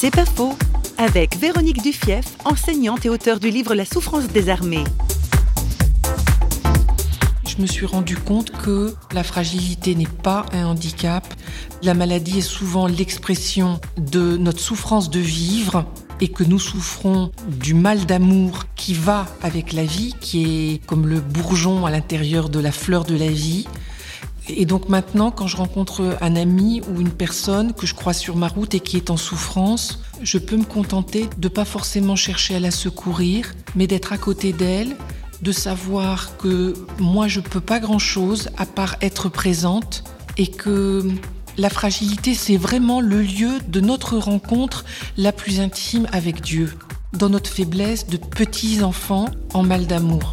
C'est pas faux. Avec Véronique Dufief, enseignante et auteure du livre La souffrance des armées. Je me suis rendu compte que la fragilité n'est pas un handicap. La maladie est souvent l'expression de notre souffrance de vivre et que nous souffrons du mal d'amour qui va avec la vie, qui est comme le bourgeon à l'intérieur de la fleur de la vie. Et donc maintenant, quand je rencontre un ami ou une personne que je crois sur ma route et qui est en souffrance, je peux me contenter de pas forcément chercher à la secourir, mais d'être à côté d'elle, de savoir que moi je peux pas grand chose à part être présente et que la fragilité c'est vraiment le lieu de notre rencontre la plus intime avec Dieu, dans notre faiblesse de petits enfants en mal d'amour.